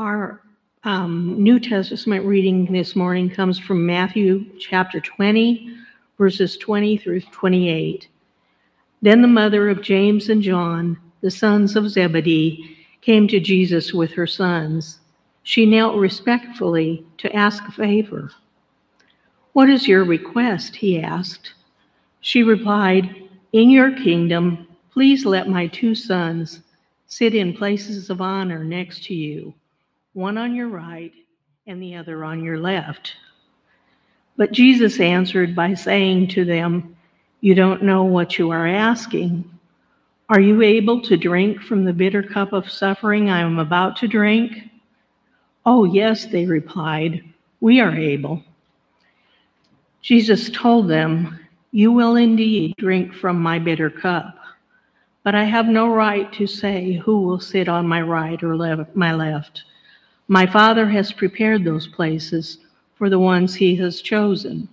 Our um, New Testament reading this morning comes from Matthew chapter 20, verses 20 through 28. Then the mother of James and John, the sons of Zebedee, came to Jesus with her sons. She knelt respectfully to ask a favor. What is your request? he asked. She replied, In your kingdom, please let my two sons sit in places of honor next to you, one on your right and the other on your left. But Jesus answered by saying to them, You don't know what you are asking. Are you able to drink from the bitter cup of suffering I am about to drink? Oh, yes, they replied, We are able. Jesus told them, You will indeed drink from my bitter cup, but I have no right to say who will sit on my right or left, my left. My Father has prepared those places for the ones he has chosen.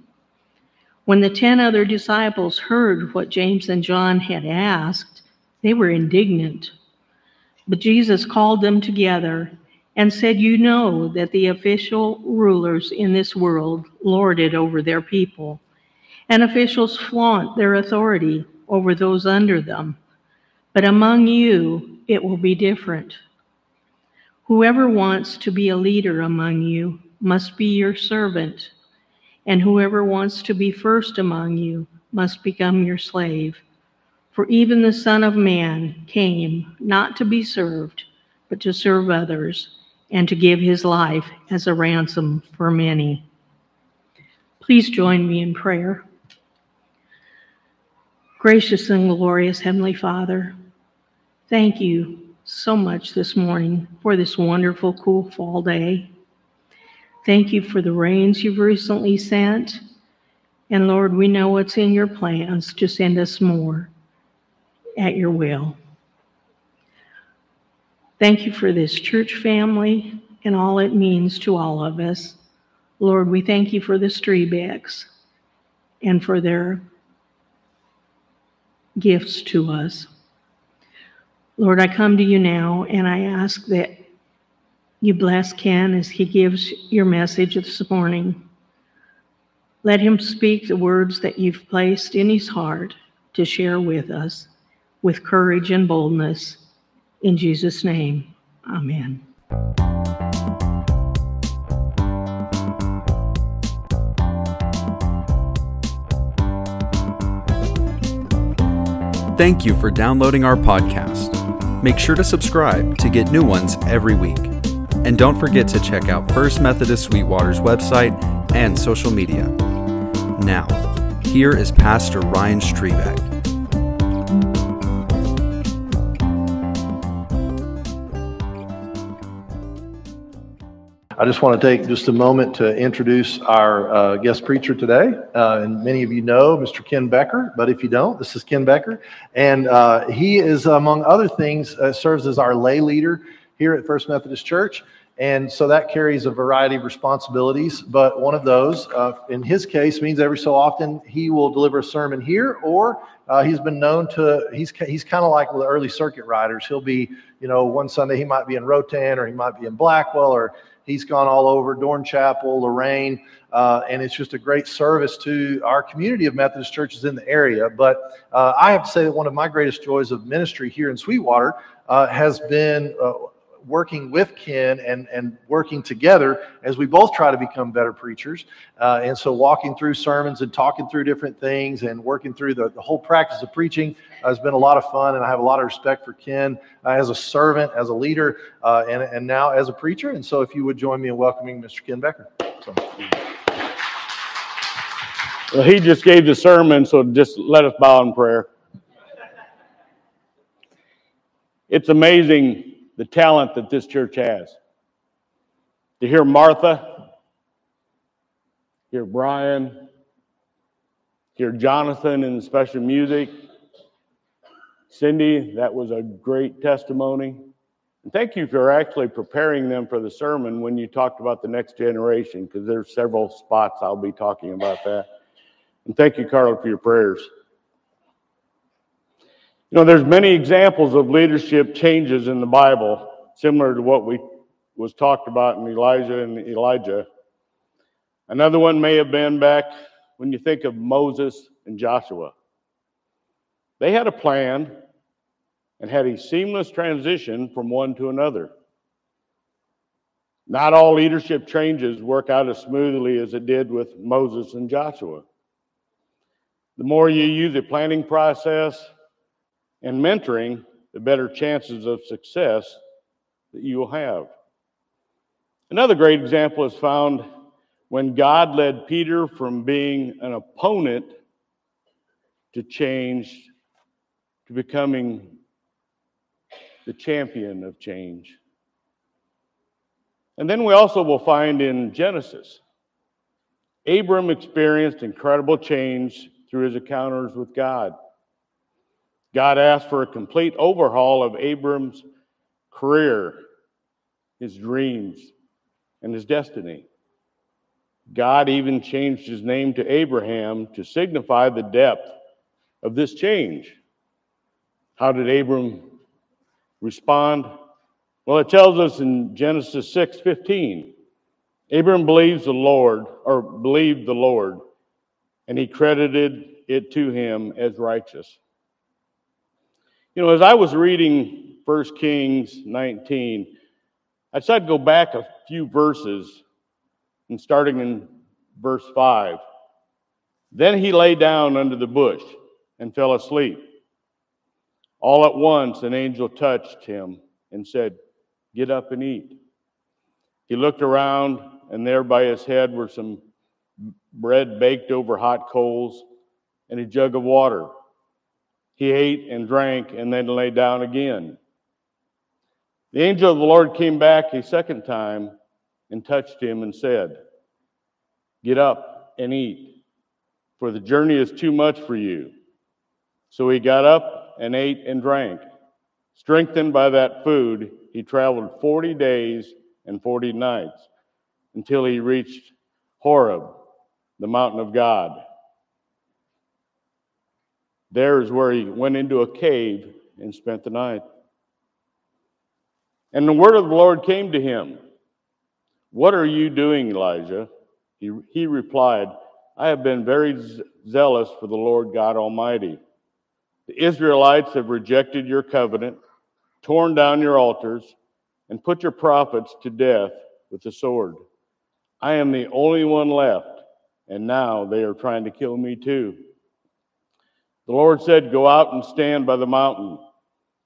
When the ten other disciples heard what James and John had asked, they were indignant. But Jesus called them together and said, You know that the official rulers in this world lord it over their people, and officials flaunt their authority over those under them. But among you, it will be different. Whoever wants to be a leader among you must be your servant, and whoever wants to be first among you must become your slave. For even the Son of Man came not to be served, but to serve others and to give his life as a ransom for many. Please join me in prayer. Gracious and glorious Heavenly Father, thank you so much this morning for this wonderful, cool fall day. Thank you for the rains you've recently sent. And Lord, we know what's in your plans to send us more at your will. Thank you for this church family and all it means to all of us. Lord, we thank you for the Strebecks and for their gifts to us. Lord, I come to you now and I ask that you bless Ken as he gives your message this morning. Let him speak the words that you've placed in his heart to share with us with courage and boldness. In Jesus' name, amen. Thank you for downloading our podcast. Make sure to subscribe to get new ones every week. And don't forget to check out First Methodist Sweetwater's website and social media. Now, here is Pastor Ryan Strebeck. I just want to take just a moment to introduce our uh, guest preacher today. Uh, and many of you know Mr. Ken Becker, but if you don't, this is Ken Becker. And uh, he is, among other things, uh, serves as our lay leader here at First Methodist Church. And so that carries a variety of responsibilities. But one of those, uh, in his case, means every so often he will deliver a sermon here, or uh, he's been known to, he's, he's kind of like the early circuit riders. He'll be, you know, one Sunday he might be in Rotan or he might be in Blackwell or He's gone all over Dorn Chapel, Loraine, uh, and it's just a great service to our community of Methodist churches in the area. But uh, I have to say that one of my greatest joys of ministry here in Sweetwater uh, has been uh, working with Ken and, and working together as we both try to become better preachers. Uh, and so, walking through sermons and talking through different things and working through the, the whole practice of preaching has been a lot of fun. And I have a lot of respect for Ken uh, as a servant, as a leader, uh, and, and now as a preacher. And so, if you would join me in welcoming Mr. Ken Becker. So. Well, he just gave the sermon, so just let us bow in prayer. It's amazing the talent that this church has. To hear Martha, hear Brian, hear Jonathan in the special music. Cindy, that was a great testimony. And thank you for actually preparing them for the sermon when you talked about the next generation, because there's several spots I'll be talking about that. And thank you, Carla, for your prayers. You know, there's many examples of leadership changes in the Bible, similar to what we was talked about in Elijah and Elisha. Another one may have been back when you think of Moses and Joshua. They had a plan and had a seamless transition from one to another. Not all leadership changes work out as smoothly as it did with Moses and Joshua. The more you use a planning process and mentoring, the better chances of success that you will have. Another great example is found when God led Peter from being an opponent to change to becoming the champion of change. And then we also will find in Genesis, Abram experienced incredible change through his encounters with God. God asked for a complete overhaul of Abram's career, his dreams, and his destiny. God even changed his name to Abraham to signify the depth of this change. How did Abram respond? Well, it tells us in Genesis 6 15. Abram believes the Lord, or believed the Lord, and he credited it to him as righteous. You know, as I was reading 1 Kings 19, I decided to go back a few verses and starting in verse 5. Then he lay down under the bush and fell asleep. All at once, an angel touched him and said, Get up and eat. He looked around, and there by his head were some bread baked over hot coals and a jug of water. He ate and drank and then lay down again. The angel of the Lord came back a second time and touched him and said, Get up and eat, for the journey is too much for you. So he got up and ate and drank. Strengthened by that food, he traveled 40 days and 40 nights until he reached Horeb, the mountain of God. There is where he went into a cave and spent the night. And the word of the Lord came to him What are you doing, Elijah? He, he replied, I have been very zealous for the Lord God Almighty. The Israelites have rejected your covenant, torn down your altars, and put your prophets to death with the sword. I am the only one left, and now they are trying to kill me too. The Lord said, Go out and stand by the mountain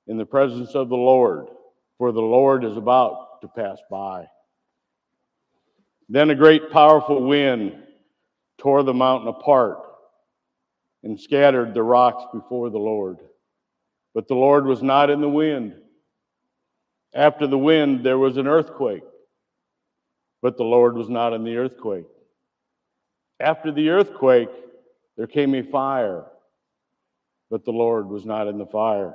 in the presence of the Lord, for the Lord is about to pass by. Then a great powerful wind tore the mountain apart and scattered the rocks before the Lord. But the Lord was not in the wind. After the wind, there was an earthquake, but the Lord was not in the earthquake. After the earthquake, there came a fire, but the Lord was not in the fire.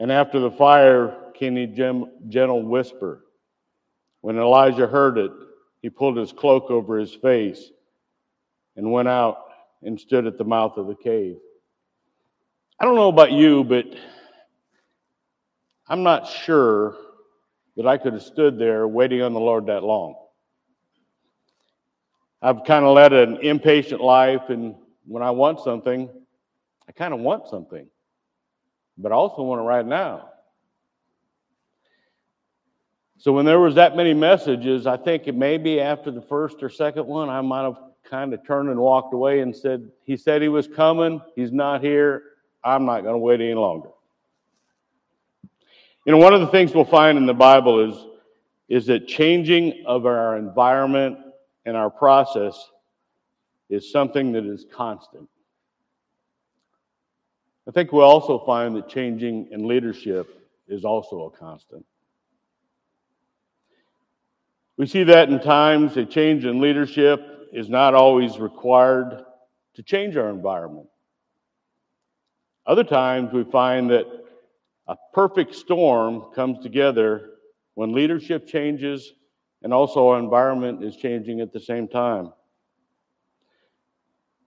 And after the fire came a gentle whisper. When Elijah heard it, he pulled his cloak over his face and went out and stood at the mouth of the cave. I don't know about you, but I'm not sure that I could have stood there waiting on the Lord that long. I've kind of led an impatient life, and when I want something, I kind of want something, but I also want it right now. So when there was that many messages, I think it maybe after the first or second one, I might have kind of turned and walked away and said, He said he was coming. He's not here. I'm not going to wait any longer. You know, one of the things we'll find in the Bible is, is that changing of our environment and our process is something that is constant. I think we'll also find that changing in leadership is also a constant. We see that in times a change in leadership is not always required to change our environment. Other times we find that a perfect storm comes together when leadership changes and also our environment is changing at the same time.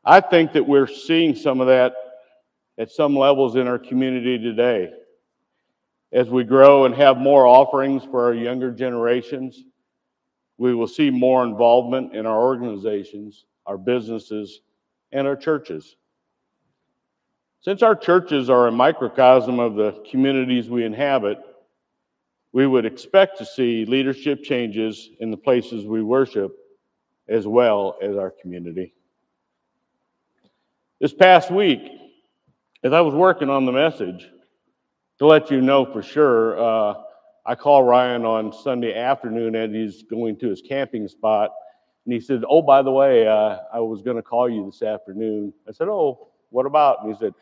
I think that we're seeing some of that at some levels in our community today. As we grow and have more offerings for our younger generations, we will see more involvement in our organizations, our businesses, and our churches. Since our churches are a microcosm of the communities we inhabit, we would expect to see leadership changes in the places we worship as well as our community. This past week, as I was working on the message, to let you know for sure, uh, I called Ryan on Sunday afternoon and he's going to his camping spot. And he said, Oh, by the way, uh, I was going to call you this afternoon. I said, Oh, what about? And he said,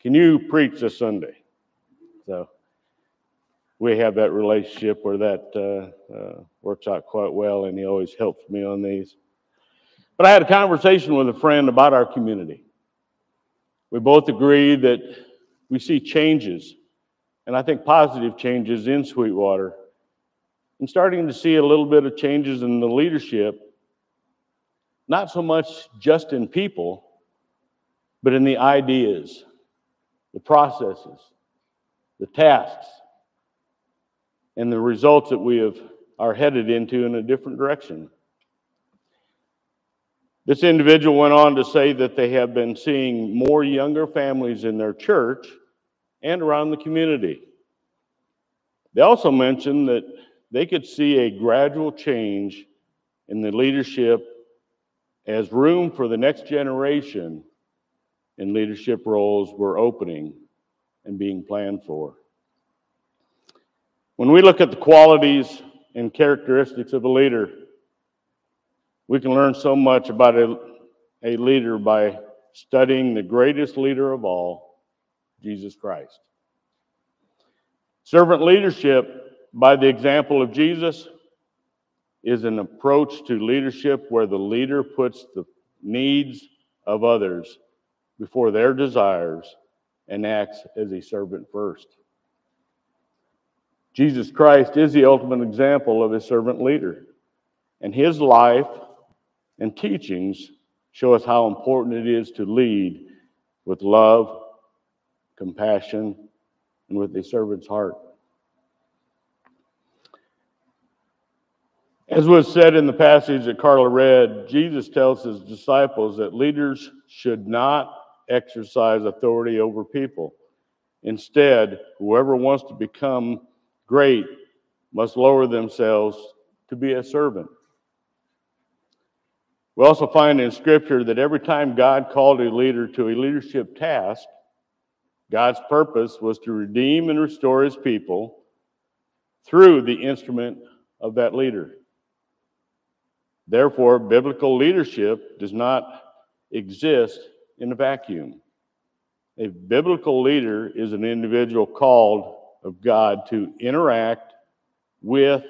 Can you preach this Sunday? So we have that relationship where that uh, uh, works out quite well, and he always helps me on these. But I had a conversation with a friend about our community. We both agree that we see changes, and I think positive changes in Sweetwater. I'm starting to see a little bit of changes in the leadership, not so much just in people, but in the ideas, the processes, the tasks and the results that we have are headed into in a different direction. This individual went on to say that they have been seeing more younger families in their church and around the community. They also mentioned that they could see a gradual change in the leadership as room for the next generation in leadership roles were opening and being planned for. When we look at the qualities and characteristics of a leader, we can learn so much about a, a leader by studying the greatest leader of all, Jesus Christ. Servant leadership, by the example of Jesus, is an approach to leadership where the leader puts the needs of others before their desires and acts as a servant first. Jesus Christ is the ultimate example of a servant leader, and his life and teachings show us how important it is to lead with love, compassion, and with a servant's heart. As was said in the passage that Carla read, Jesus tells his disciples that leaders should not exercise authority over people. Instead, whoever wants to become great must lower themselves to be a servant. We also find in Scripture that every time God called a leader to a leadership task, God's purpose was to redeem and restore his people through the instrument of that leader. Therefore, biblical leadership does not exist in a vacuum. A biblical leader is an individual called of God to interact with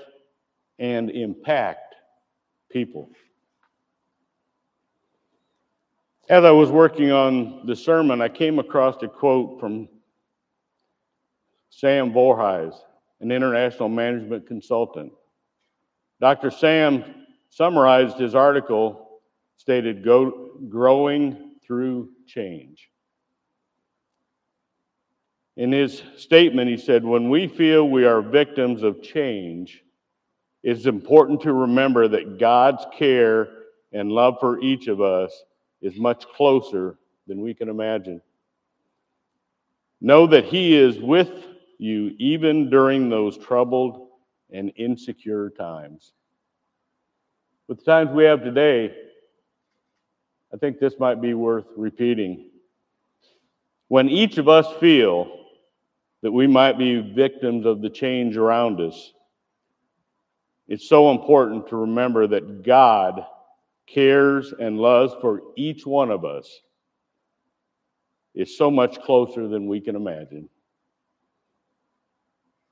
and impact people. As I was working on the sermon, I came across a quote from Sam Vorhees, an international management consultant. Dr. Sam summarized his article, stated, Go, Growing Through Change. In his statement, he said, When we feel we are victims of change, it's important to remember that God's care and love for each of us is much closer than we can imagine. Know that He is with you even during those troubled and insecure times. With the times we have today, I think this might be worth repeating. When each of us feel that we might be victims of the change around us. It's so important to remember that God cares and loves for each one of us. is so much closer than we can imagine.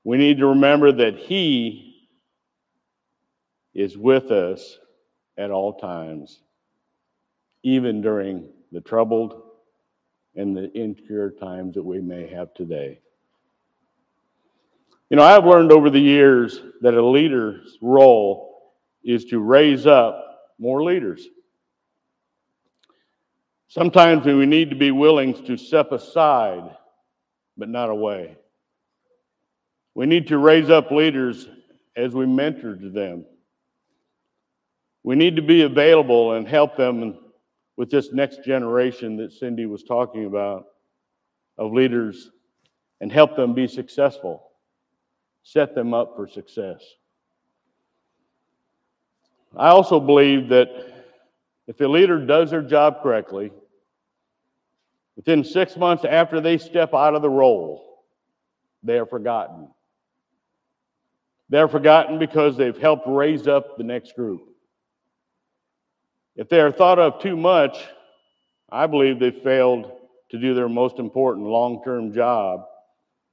We need to remember that He is with us at all times, even during the troubled and the insecure times that we may have today. You know, I've learned over the years that a leader's role is to raise up more leaders. Sometimes we need to be willing to step aside, but not away. We need to raise up leaders as we mentor to them. We need to be available and help them with this next generation that Cindy was talking about of leaders and help them be successful, set them up for success. I also believe that if a leader does their job correctly, within six months after they step out of the role, they are forgotten. They're forgotten because they've helped raise up the next group. If they are thought of too much, I believe they've failed to do their most important long term job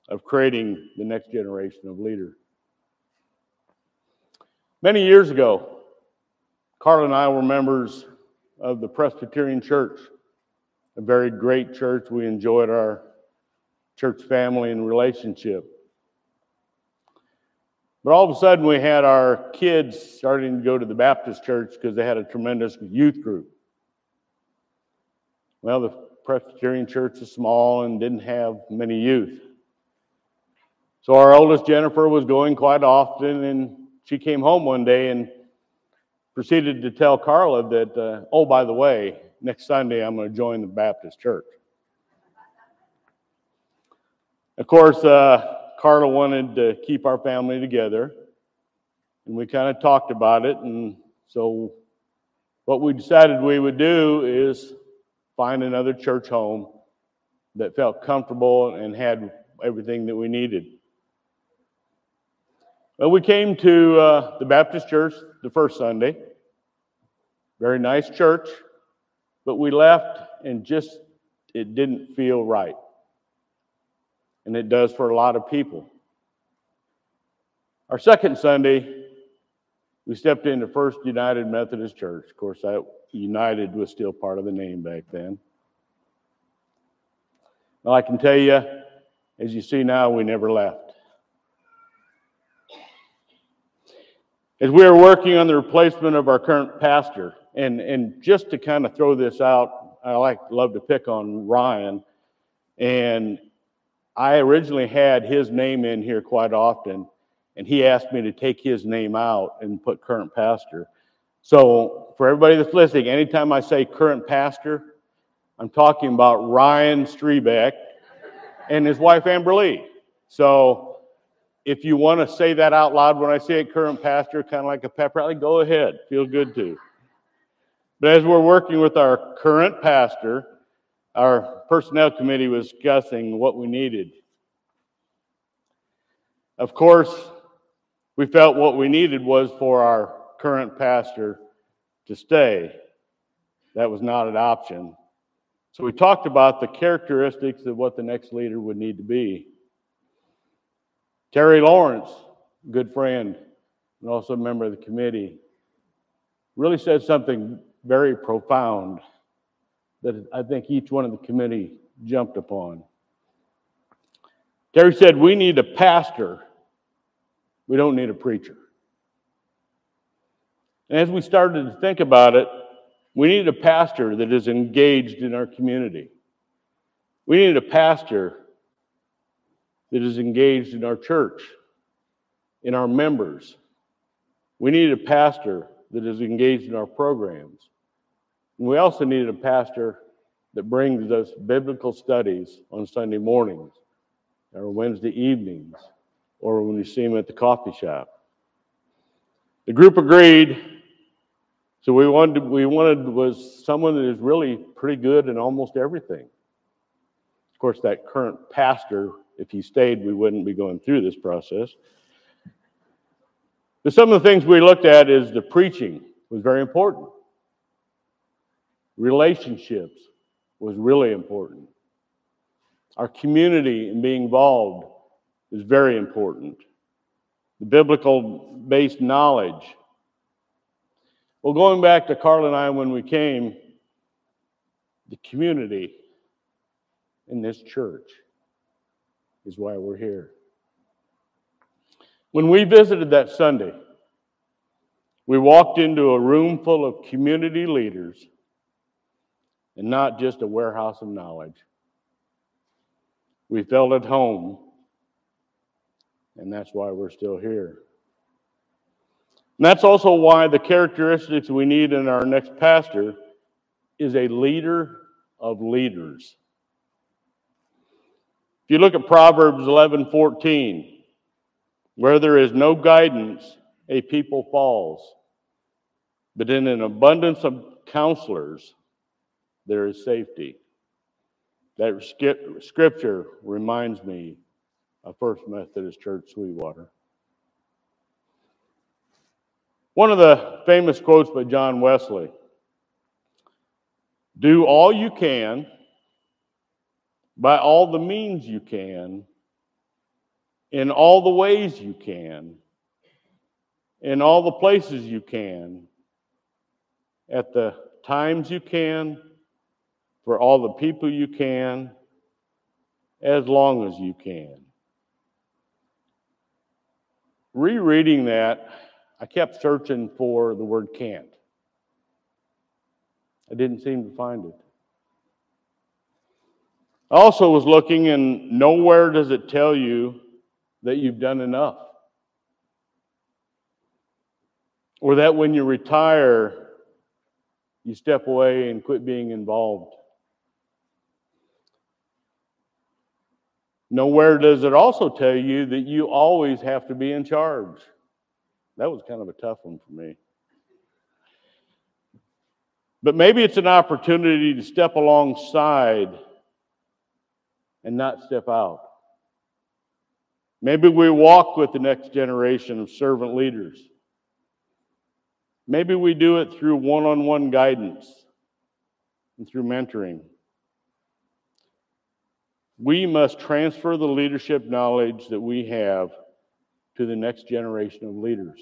of creating the next generation of leaders. Many years ago, Carl and I were members of the Presbyterian Church, a very great church. We enjoyed our church family and relationship. But all of a sudden, we had our kids starting to go to the Baptist church because they had a tremendous youth group. Well, the Presbyterian church is small and didn't have many youth. So our oldest Jennifer was going quite often, and she came home one day and proceeded to tell Carla that, uh, oh, by the way, next Sunday I'm going to join the Baptist church. Of course, uh, Carla wanted to keep our family together, and we kind of talked about it. And so, what we decided we would do is find another church home that felt comfortable and had everything that we needed. Well, we came to uh, the Baptist church the first Sunday. Very nice church, but we left and just it didn't feel right and it does for a lot of people. Our second Sunday, we stepped into First United Methodist Church. Of course, that United was still part of the name back then. Well, I can tell you, as you see now, we never left. As we are working on the replacement of our current pastor, and, and just to kind of throw this out, I like love to pick on Ryan, and I originally had his name in here quite often, and he asked me to take his name out and put current pastor. So, for everybody that's listening, anytime I say current pastor, I'm talking about Ryan Strebeck and his wife Amber Lee. So, if you want to say that out loud when I say it, current pastor, kind of like a pep rally, go ahead. Feel good to. But as we're working with our current pastor, our personnel committee was discussing what we needed. Of course, we felt what we needed was for our current pastor to stay. That was not an option. So we talked about the characteristics of what the next leader would need to be. Terry Lawrence, good friend, and also a member of the committee, really said something very profound that I think each one of the committee jumped upon. Terry said, We need a pastor, we don't need a preacher. And as we started to think about it, we need a pastor that is engaged in our community. We need a pastor that is engaged in our church, in our members. We need a pastor that is engaged in our programs. And we also needed a pastor that brings us biblical studies on Sunday mornings or Wednesday evenings or when you see him at the coffee shop. The group agreed. So we wanted we wanted was someone that is really pretty good in almost everything. Of course, that current pastor, if he stayed, we wouldn't be going through this process. But some of the things we looked at is the preaching was very important. Relationships was really important. Our community and being involved is very important. The biblical based knowledge. Well, going back to Carl and I when we came, the community in this church is why we're here. When we visited that Sunday, we walked into a room full of community leaders and not just a warehouse of knowledge. We felt at home. And that's why we're still here. And that's also why the characteristics we need in our next pastor is a leader of leaders. If you look at Proverbs 11 14, where there is no guidance, a people falls. But in an abundance of counselors, there is safety. That scripture reminds me of First Methodist Church Sweetwater. One of the famous quotes by John Wesley Do all you can, by all the means you can, in all the ways you can, in all the places you can, at the times you can, for all the people you can, as long as you can. Rereading that, I kept searching for the word can't. I didn't seem to find it. I also was looking, and nowhere does it tell you that you've done enough. Or that when you retire, you step away and quit being involved. Nowhere does it also tell you that you always have to be in charge. That was kind of a tough one for me. But maybe it's an opportunity to step alongside and not step out. Maybe we walk with the next generation of servant leaders. Maybe we do it through one on one guidance and through mentoring. We must transfer the leadership knowledge that we have to the next generation of leaders.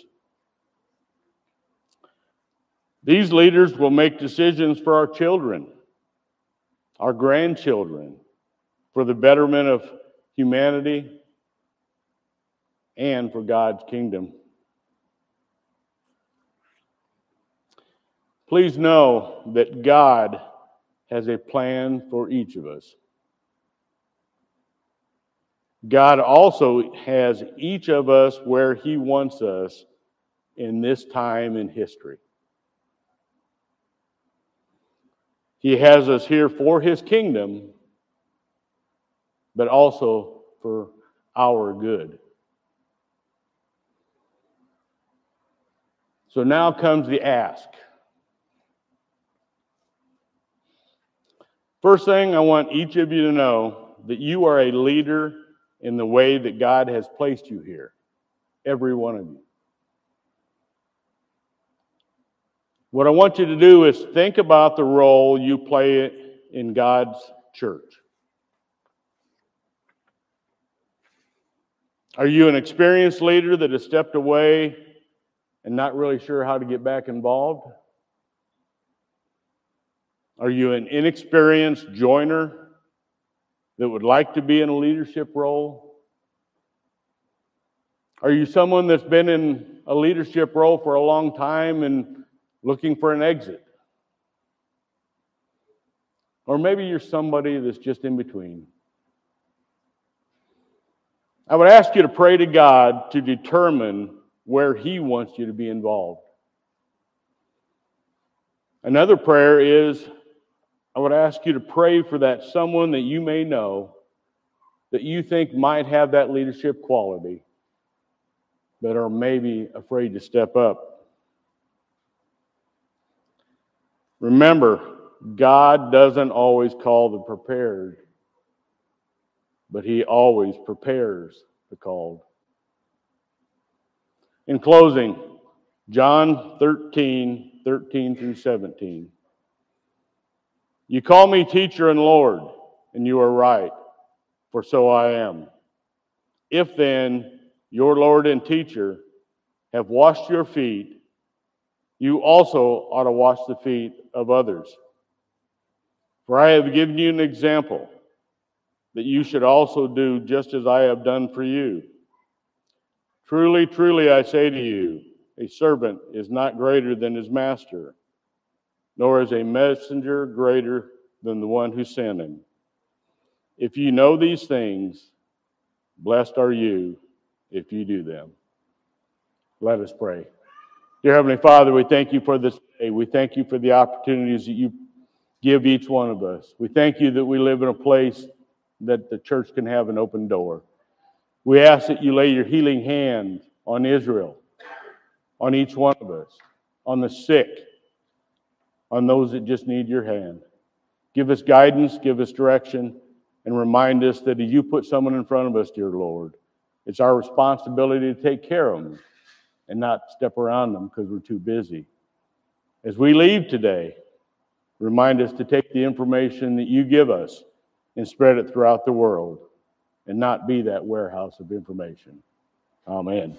These leaders will make decisions for our children, our grandchildren, for the betterment of humanity and for God's kingdom. Please know that God has a plan for each of us. God also has each of us where He wants us in this time in history. He has us here for His kingdom, but also for our good. So now comes the ask. First thing I want each of you to know that you are a leader in the way that God has placed you here, every one of you. What I want you to do is think about the role you play in God's church. Are you an experienced leader that has stepped away and not really sure how to get back involved? Are you an inexperienced joiner that would like to be in a leadership role? Are you someone that's been in a leadership role for a long time and looking for an exit? Or maybe you're somebody that's just in between. I would ask you to pray to God to determine where He wants you to be involved. Another prayer is I would ask you to pray for that someone that you may know that you think might have that leadership quality, but are maybe afraid to step up. Remember, God doesn't always call the prepared, but He always prepares the called. In closing, John 13, 13 through 17. You call me teacher and Lord, and you are right, for so I am. If then your Lord and teacher have washed your feet, you also ought to wash the feet of others. For I have given you an example that you should also do just as I have done for you. Truly, truly, I say to you, a servant is not greater than his master nor is a messenger greater than the one who sent him. If you know these things, blessed are you if you do them. Let us pray. Dear Heavenly Father, we thank you for this day. We thank you for the opportunities that you give each one of us. We thank you that we live in a place that the church can have an open door. We ask that you lay your healing hand on Israel, on each one of us, on the sick, on those that just need your hand. Give us guidance, give us direction, and remind us that you put someone in front of us, dear Lord, it's our responsibility to take care of them and not step around them because we're too busy. As we leave today, remind us to take the information that you give us and spread it throughout the world and not be that warehouse of information. Amen.